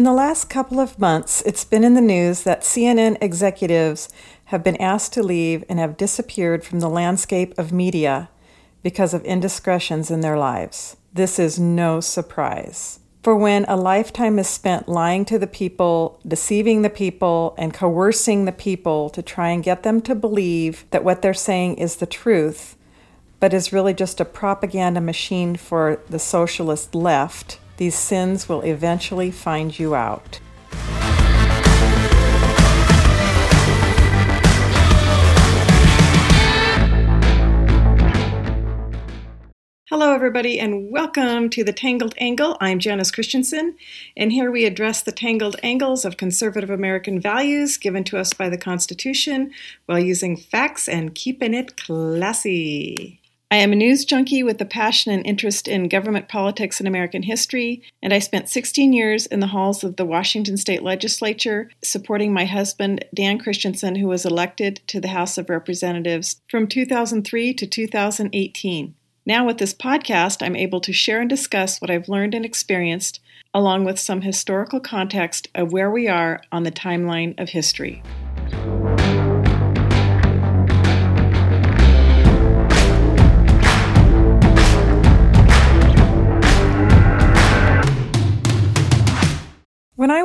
In the last couple of months, it's been in the news that CNN executives have been asked to leave and have disappeared from the landscape of media because of indiscretions in their lives. This is no surprise. For when a lifetime is spent lying to the people, deceiving the people, and coercing the people to try and get them to believe that what they're saying is the truth, but is really just a propaganda machine for the socialist left, these sins will eventually find you out. Hello, everybody, and welcome to the Tangled Angle. I'm Janis Kristiansen, and here we address the tangled angles of conservative American values given to us by the Constitution while using facts and keeping it classy. I am a news junkie with a passion and interest in government politics and American history, and I spent 16 years in the halls of the Washington State Legislature supporting my husband, Dan Kristiansen, who was elected to the House of Representatives from 2003 to 2018. Now, with this podcast, I'm able to share and discuss what I've learned and experienced, along with some historical context of where we are on the timeline of history.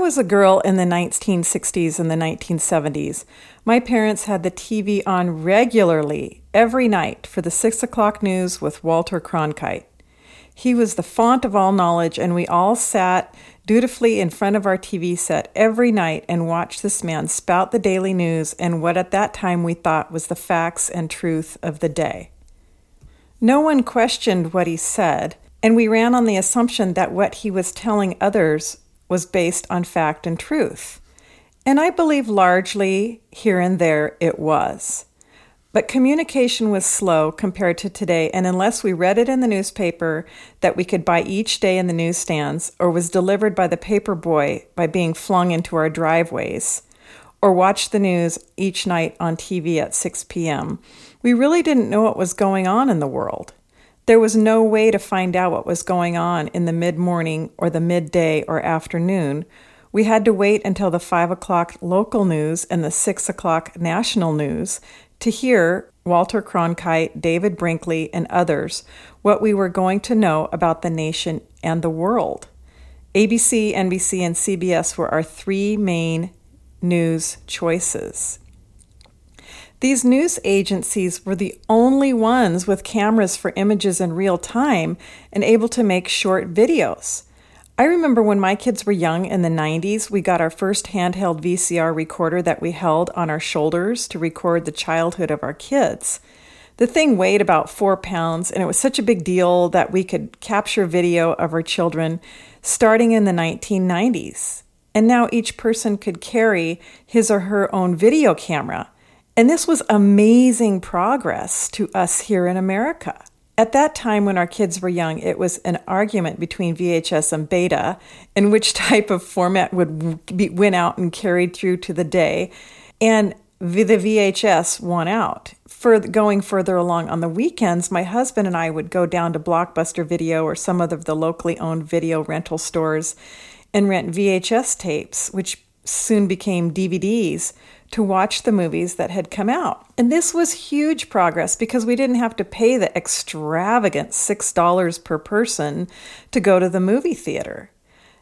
Was a girl in the 1960s and the 1970s, my parents had the TV on regularly every night for the 6 o'clock news with Walter Cronkite. He was the font of all knowledge, and we all sat dutifully in front of our TV set every night and watched this man spout the daily news and what at that time we thought was the facts and truth of the day. No one questioned what he said, and we ran on the assumption that what he was telling others was based on fact and truth. And I believe largely here and there it was. But communication was slow compared to today, and unless we read it in the newspaper that we could buy each day in the newsstands, or was delivered by the paper boy by being flung into our driveways, or watched the news each night on TV at 6 p.m., we really didn't know what was going on in the world. There was no way to find out what was going on in the mid morning or the midday or afternoon. We had to wait until the 5 o'clock local news and the 6 o'clock national news to hear Walter Cronkite, David Brinkley, and others what we were going to know about the nation and the world. ABC, NBC, and CBS were our three main news choices. These news agencies were the only ones with cameras for images in real time and able to make short videos. I remember when my kids were young in the 90s, we got our first handheld VCR recorder that we held on our shoulders to record the childhood of our kids. The thing weighed about four pounds, and it was such a big deal that we could capture video of our children starting in the 1990s. And now each person could carry his or her own video camera. And this was amazing progress to us here in America. At that time, when our kids were young, it was an argument between VHS and beta and which type of format would be went out and carried through to the day. And the VHS won out. For going further along on the weekends, my husband and I would go down to Blockbuster Video or some of the locally owned video rental stores and rent VHS tapes, which soon became DVDs to watch the movies that had come out. And this was huge progress because we didn't have to pay the extravagant $6 per person to go to the movie theater.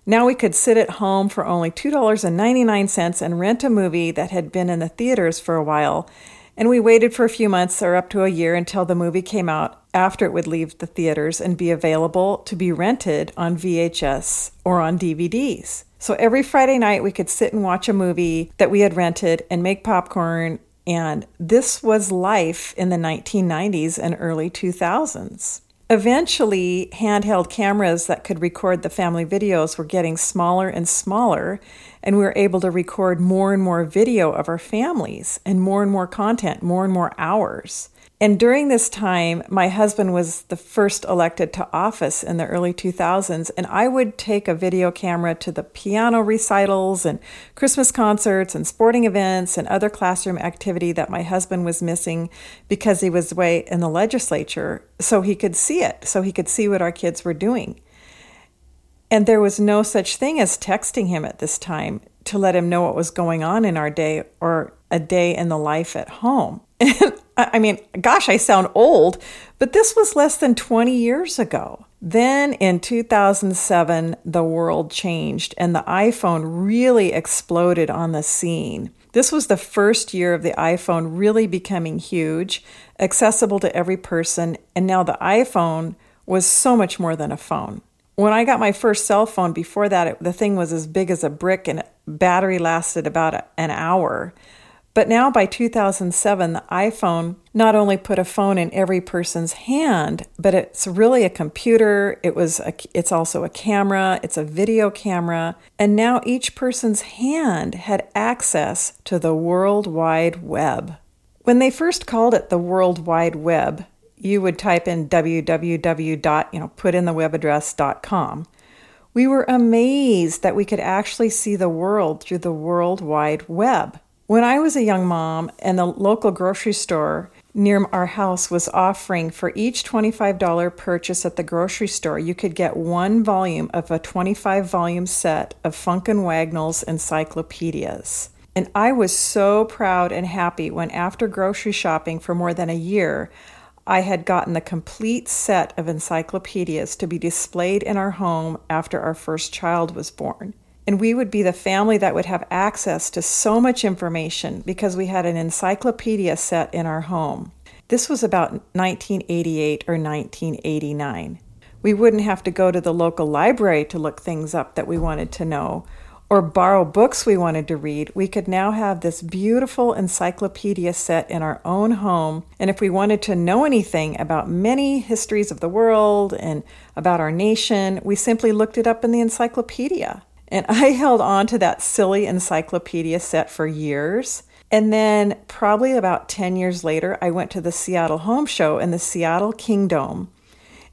Now we could sit at home for only $2.99 and rent a movie that had been in the theaters for a while. And we waited for a few months or up to a year until the movie came out after it would leave the theaters and be available to be rented on VHS or on DVDs. So every Friday night, we could sit and watch a movie that we had rented and make popcorn. And this was life in the 1990s and early 2000s. Eventually, handheld cameras that could record the family videos were getting smaller and smaller, and we were able to record more and more video of our families and more and more content, more and more hours. And during this time, my husband was the first elected to office in the early 2000s, and I would take a video camera to the piano recitals and Christmas concerts and sporting events and other classroom activity that my husband was missing because he was away in the legislature so he could see it, so he could see what our kids were doing. And there was no such thing as texting him at this time to let him know what was going on in our day or a day in the life at home. I mean, gosh, I sound old, but this was less than 20 years ago. Then in 2007, the world changed and the iPhone really exploded on the scene. This was the first year of the iPhone really becoming huge, accessible to every person, and now the iPhone was so much more than a phone. When I got my first cell phone, before that, it, the thing was as big as a brick and battery lasted about an hour. But now by 2007, the iPhone not only put a phone in every person's hand, but it's really a computer. It was a, it's also a camera, it's a video camera, and now each person's hand had access to the World Wide Web. When they first called it the World Wide Web, you would type in www. you know, put in the web address.com. We were amazed that we could actually see the world through the World Wide Web. When I was a young mom and the local grocery store near our house was offering for each $25 purchase at the grocery store, you could get one volume of a 25 volume set of Funk and Wagnalls encyclopedias. And I was so proud and happy when, after grocery shopping for more than a year, I had gotten the complete set of encyclopedias to be displayed in our home after our first child was born. And we would be the family that would have access to so much information because we had an encyclopedia set in our home. This was about 1988 or 1989. We wouldn't have to go to the local library to look things up that we wanted to know or borrow books we wanted to read. We could now have this beautiful encyclopedia set in our own home. And if we wanted to know anything about many histories of the world and about our nation, we simply looked it up in the encyclopedia. And I held on to that silly encyclopedia set for years. And then, probably about 10 years later, I went to the Seattle Home Show in the Seattle Kingdome.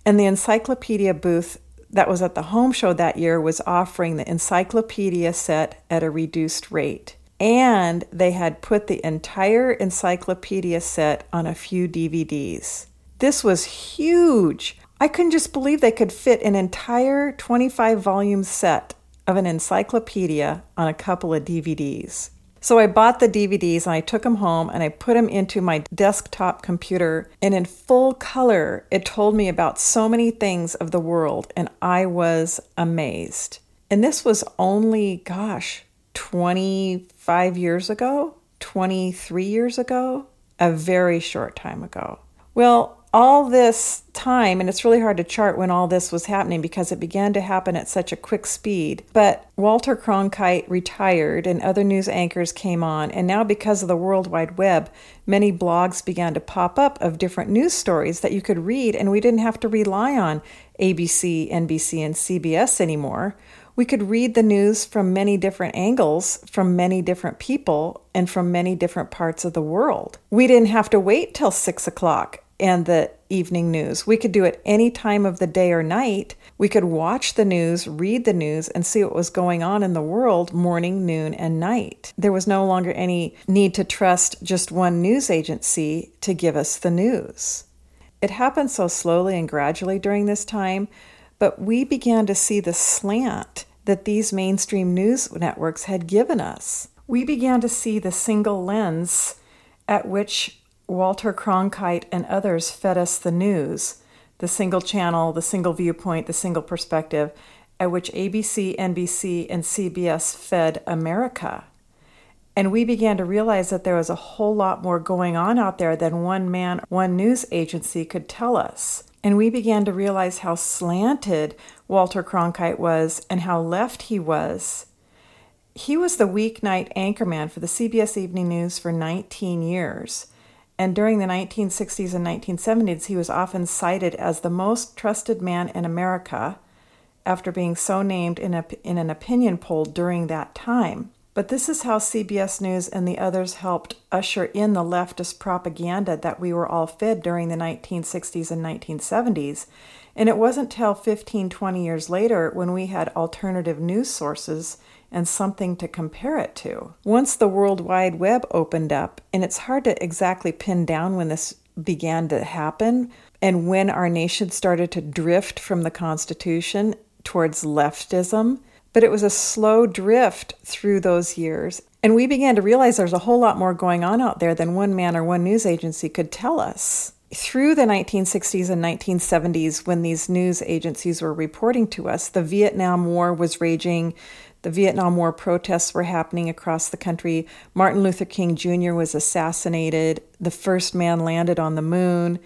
And the encyclopedia booth that was at the home show that year was offering the encyclopedia set at a reduced rate. And they had put the entire encyclopedia set on a few DVDs. This was huge. I couldn't just believe they could fit an entire 25 volume set of an encyclopedia on a couple of DVDs. So I bought the DVDs and I took them home and I put them into my desktop computer. And in full color, it told me about so many things of the world, and I was amazed. And this was only, gosh, 25 years ago, 23 years ago, a very short time ago. Well, all this time, and it's really hard to chart when all this was happening because it began to happen at such a quick speed. But Walter Cronkite retired and other news anchors came on, and now because of the World Wide Web, many blogs began to pop up of different news stories that you could read, and we didn't have to rely on ABC, NBC, and CBS anymore. We could read the news from many different angles, from many different people, and from many different parts of the world. We didn't have to wait till six o'clock and the evening news. We could do it any time of the day or night. We could watch the news, read the news, and see what was going on in the world morning, noon, and night. There was no longer any need to trust just one news agency to give us the news. It happened so slowly and gradually during this time, but we began to see the slant that these mainstream news networks had given us. We began to see the single lens at which Walter Cronkite and others fed us the news, the single channel, the single viewpoint, the single perspective, at which ABC, NBC, and CBS fed America. And we began to realize that there was a whole lot more going on out there than one man, one news agency could tell us. And we began to realize how slanted Walter Cronkite was and how left he was. He was the weeknight anchorman for the CBS Evening News for 19 years. And during the 1960s and 1970s, he was often cited as the most trusted man in America after being so named in, a, in an opinion poll during that time. But this is how CBS News and the others helped usher in the leftist propaganda that we were all fed during the 1960s and 1970s. And it wasn't till 15, 20 years later when we had alternative news sources and something to compare it to. Once the World Wide Web opened up, and it's hard to exactly pin down when this began to happen and when our nation started to drift from the Constitution towards leftism, but it was a slow drift through those years. And we began to realize there's a whole lot more going on out there than one man or one news agency could tell us. Through the 1960s and 1970s, when these news agencies were reporting to us, the Vietnam War was raging. The Vietnam War protests were happening across the country. Martin Luther King Jr. was assassinated. The first man landed on the moon.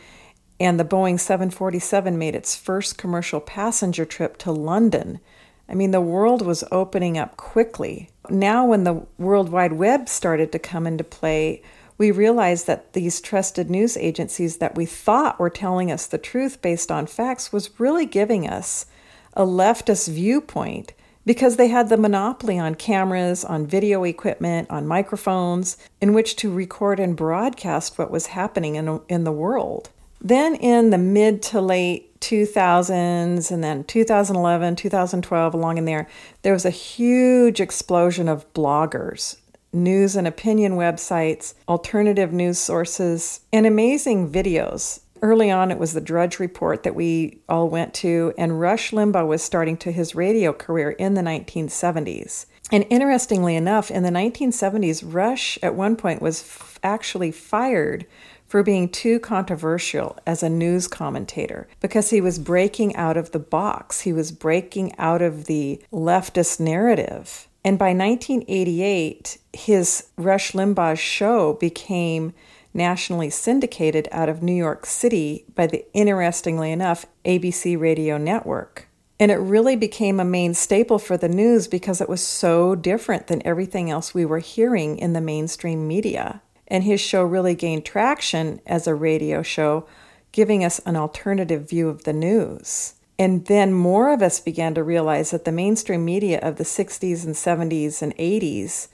And the Boeing 747 made its first commercial passenger trip to London. I mean, the world was opening up quickly. Now, when the World Wide Web started to come into play, we realized that these trusted news agencies that we thought were telling us the truth based on facts was really giving us a leftist viewpoint because they had the monopoly on cameras, on video equipment, on microphones in which to record and broadcast what was happening in, in the world. Then in the mid to late 2000s and then 2011, 2012, along in there, there was a huge explosion of bloggers, news and opinion websites, alternative news sources, and amazing videos. Early on, it was the Drudge Report that we all went to, and Rush Limbaugh was starting to his radio career in the 1970s. And interestingly enough, in the 1970s, Rush at one point was f- actually fired for being too controversial as a news commentator because he was breaking out of the box. He was breaking out of the leftist narrative. And by 1988, his Rush Limbaugh show became nationally syndicated out of New York City by the, interestingly enough, ABC Radio Network. And it really became a main staple for the news because it was so different than everything else we were hearing in the mainstream media and his show really gained traction as a radio show, giving us an alternative view of the news. And then more of us began to realize that the mainstream media of the 60s and 70s and 80s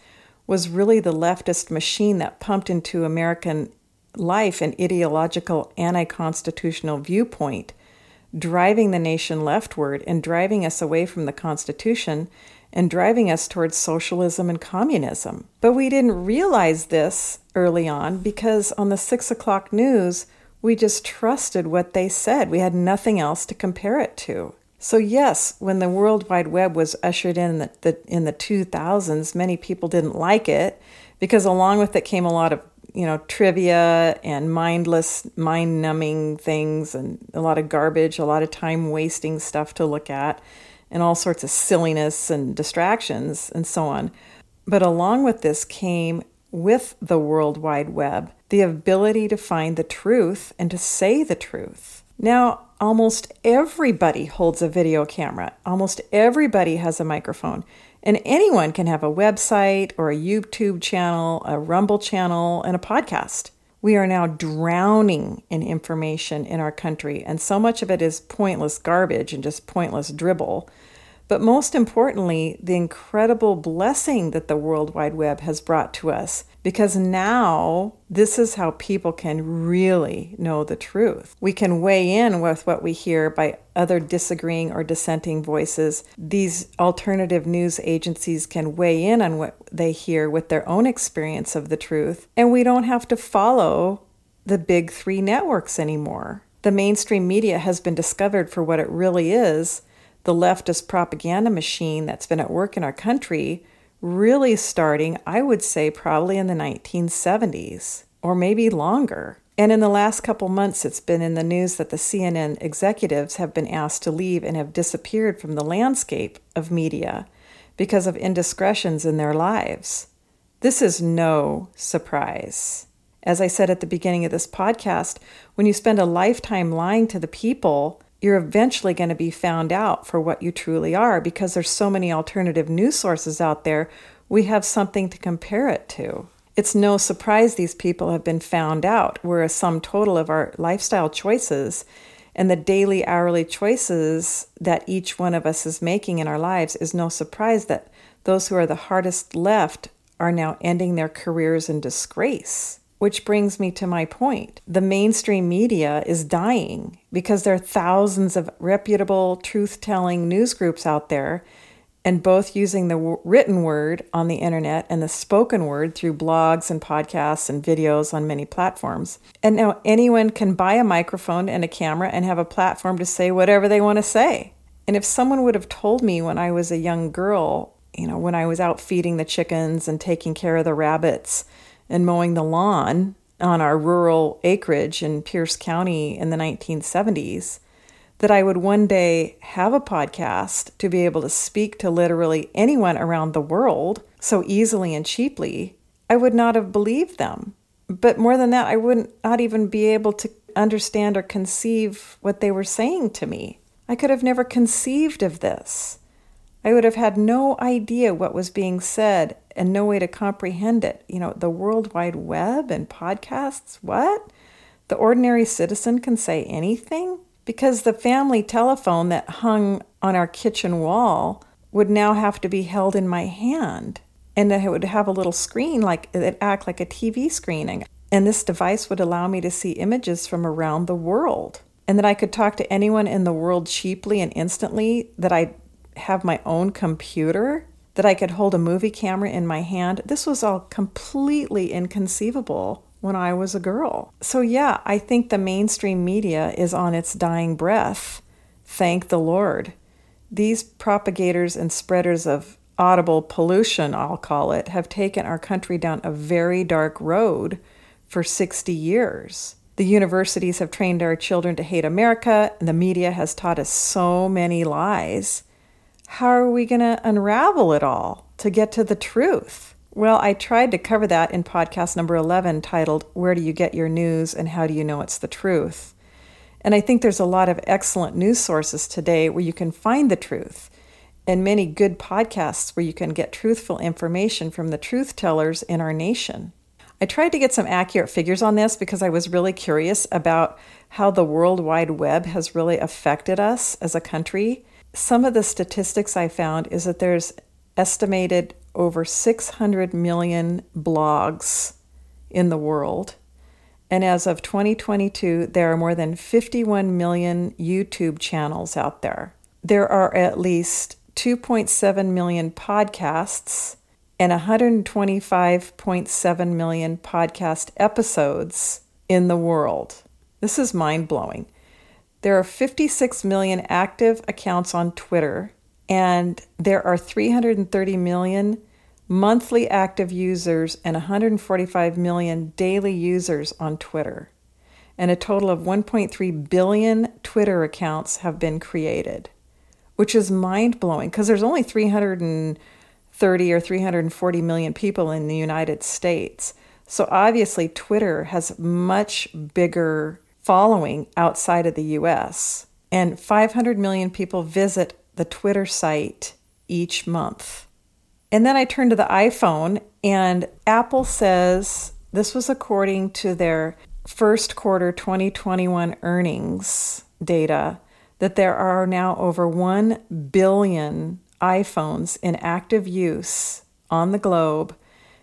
was really the leftist machine that pumped into American life an ideological anti constitutional viewpoint, driving the nation leftward and driving us away from the Constitution and driving us towards socialism and communism. But we didn't realize this early on because on the six o'clock news, we just trusted what they said. We had nothing else to compare it to. So, yes, when the World Wide Web was ushered in the, in the 2000s, many people didn't like it because along with it came a lot of you know trivia and mindless mind numbing things and a lot of garbage a lot of time wasting stuff to look at and all sorts of silliness and distractions and so on. But along with this came, with the World Wide Web, the ability to find the truth and to say the truth. Now, almost everybody holds a video camera, almost everybody has a microphone, and anyone can have a website or a YouTube channel, a Rumble channel, and a podcast. We are now drowning in information in our country, and so much of it is pointless garbage and just pointless dribble. But most importantly, the incredible blessing that the World Wide Web has brought to us, because now this is how people can really know the truth. We can weigh in with what we hear by other disagreeing or dissenting voices. These alternative news agencies can weigh in on what they hear with their own experience of the truth, and we don't have to follow the big three networks anymore. The mainstream media has been discovered for what it really is the leftist propaganda machine that's been at work in our country really starting, I would say, probably in the 1970s or maybe longer. And in the last couple months, it's been in the news that the CNN executives have been asked to leave and have disappeared from the landscape of media because of indiscretions in their lives. This is no surprise. As I said at the beginning of this podcast, when you spend a lifetime lying to the people you're eventually going to be found out for what you truly are because there's so many alternative news sources out there. We have something to compare it to. It's no surprise these people have been found out. We're a sum total of our lifestyle choices and the daily, hourly choices that each one of us is making in our lives is no surprise that those who are the hardest left are now ending their careers in disgrace. Which brings me to my point. The mainstream media is dying because there are thousands of reputable, truth telling news groups out there, and both using the written word on the internet and the spoken word through blogs and podcasts and videos on many platforms. And now anyone can buy a microphone and a camera and have a platform to say whatever they want to say. And if someone would have told me when I was a young girl, you know, when I was out feeding the chickens and taking care of the rabbits and mowing the lawn on our rural acreage in Pierce County in the 1970s, that I would one day have a podcast to be able to speak to literally anyone around the world so easily and cheaply, I would not have believed them. But more than that, I wouldn't not even be able to understand or conceive what they were saying to me. I could have never conceived of this. I would have had no idea what was being said and no way to comprehend it. You know, the World Wide Web and podcasts, what? The ordinary citizen can say anything? because the family telephone that hung on our kitchen wall would now have to be held in my hand and it would have a little screen like it act like a TV screening and this device would allow me to see images from around the world and that I could talk to anyone in the world cheaply and instantly that I have my own computer that I could hold a movie camera in my hand this was all completely inconceivable when I was a girl. So, yeah, I think the mainstream media is on its dying breath. Thank the Lord. These propagators and spreaders of audible pollution, I'll call it, have taken our country down a very dark road for 60 years. The universities have trained our children to hate America, and the media has taught us so many lies. How are we going to unravel it all to get to the truth? Well, I tried to cover that in podcast number 11 titled, Where Do You Get Your News and How Do You Know It's the Truth? And I think there's a lot of excellent news sources today where you can find the truth, and many good podcasts where you can get truthful information from the truth tellers in our nation. I tried to get some accurate figures on this because I was really curious about how the World Wide Web has really affected us as a country. Some of the statistics I found is that there's estimated over 600 million blogs in the world. And as of 2022, there are more than 51 million YouTube channels out there. There are at least 2.7 million podcasts and 125.7 million podcast episodes in the world. This is mind blowing. There are 56 million active accounts on Twitter and there are 330 million monthly active users and 145 million daily users on Twitter. And a total of 1.3 billion Twitter accounts have been created, which is mind blowing because there's only 330 or 340 million people in the United States. So obviously, Twitter has much bigger following outside of the US. And 500 million people visit the Twitter site each month. And then I turn to the iPhone, and Apple says this was according to their first quarter 2021 earnings data that there are now over 1 billion iPhones in active use on the globe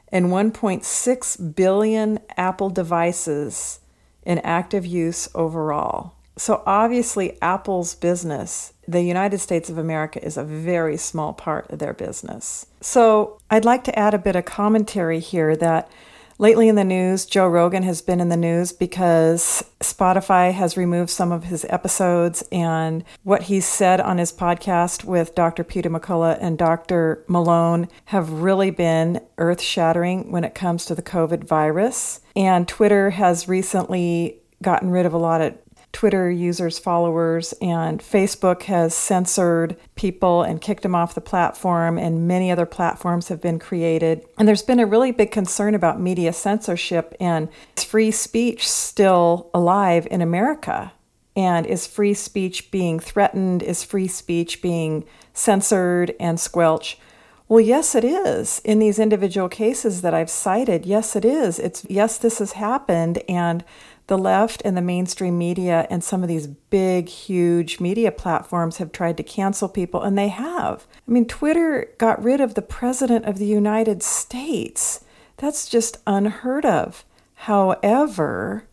and 1.6 billion Apple devices in active use overall. So obviously, Apple's business, the United States of America, is a very small part of their business. So I'd like to add a bit of commentary here that lately in the news, Joe Rogan has been in the news because Spotify has removed some of his episodes, and what he said on his podcast with Dr. Peter McCullough and Dr. Malone have really been earth shattering when it comes to the COVID virus. And Twitter has recently gotten rid of a lot of Twitter users' followers, and Facebook has censored people and kicked them off the platform, and many other platforms have been created. And there's been a really big concern about media censorship and is free speech still alive in America? And is free speech being threatened? Is free speech being censored and squelched? Well, yes, it is. In these individual cases that I've cited, yes, it is. It's yes, this has happened, and the left and the mainstream media and some of these big, huge media platforms have tried to cancel people, and they have. I mean, Twitter got rid of the President of the United States. That's just unheard of. However,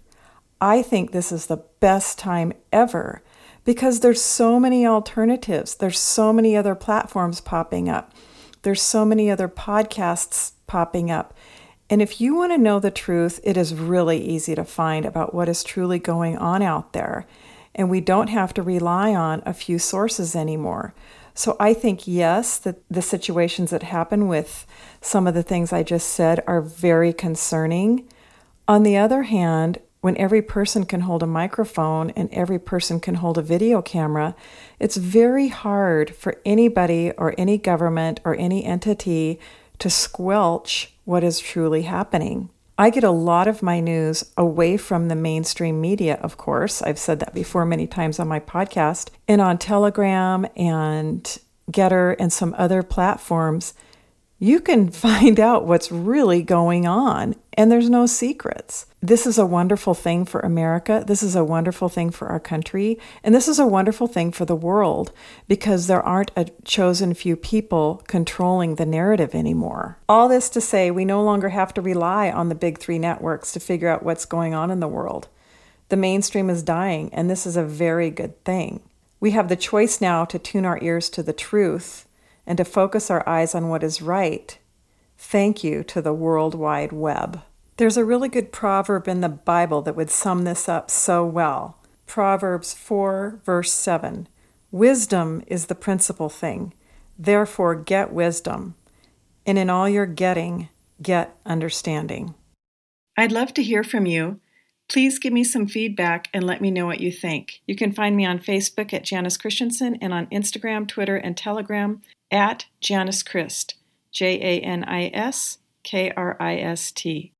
I think this is the best time ever because there's so many alternatives. There's so many other platforms popping up. There's so many other podcasts popping up. And if you want to know the truth, it is really easy to find about what is truly going on out there. and we don't have to rely on a few sources anymore. So I think, yes, that the situations that happen with some of the things I just said are very concerning. On the other hand, when every person can hold a microphone and every person can hold a video camera, it's very hard for anybody or any government or any entity to squelch what is truly happening. I get a lot of my news away from the mainstream media, of course. I've said that before many times on my podcast and on Telegram and Gettr and some other platforms. You can find out what's really going on, and there's no secrets. This is a wonderful thing for America. This is a wonderful thing for our country. And this is a wonderful thing for the world because there aren't a chosen few people controlling the narrative anymore. All this to say, we no longer have to rely on the big three networks to figure out what's going on in the world. The mainstream is dying, and this is a very good thing. We have the choice now to tune our ears to the truth and to focus our eyes on what is right. Thank you to the World Wide Web. There's a really good proverb in the Bible that would sum this up so well. Proverbs 4, verse 7 Wisdom is the principal thing. Therefore, get wisdom. And in all your getting, get understanding. I'd love to hear from you. Please give me some feedback and let me know what you think. You can find me on Facebook at Janis Kristiansen and on Instagram, Twitter, and Telegram at Janis Krist, J A N I S K R I S T.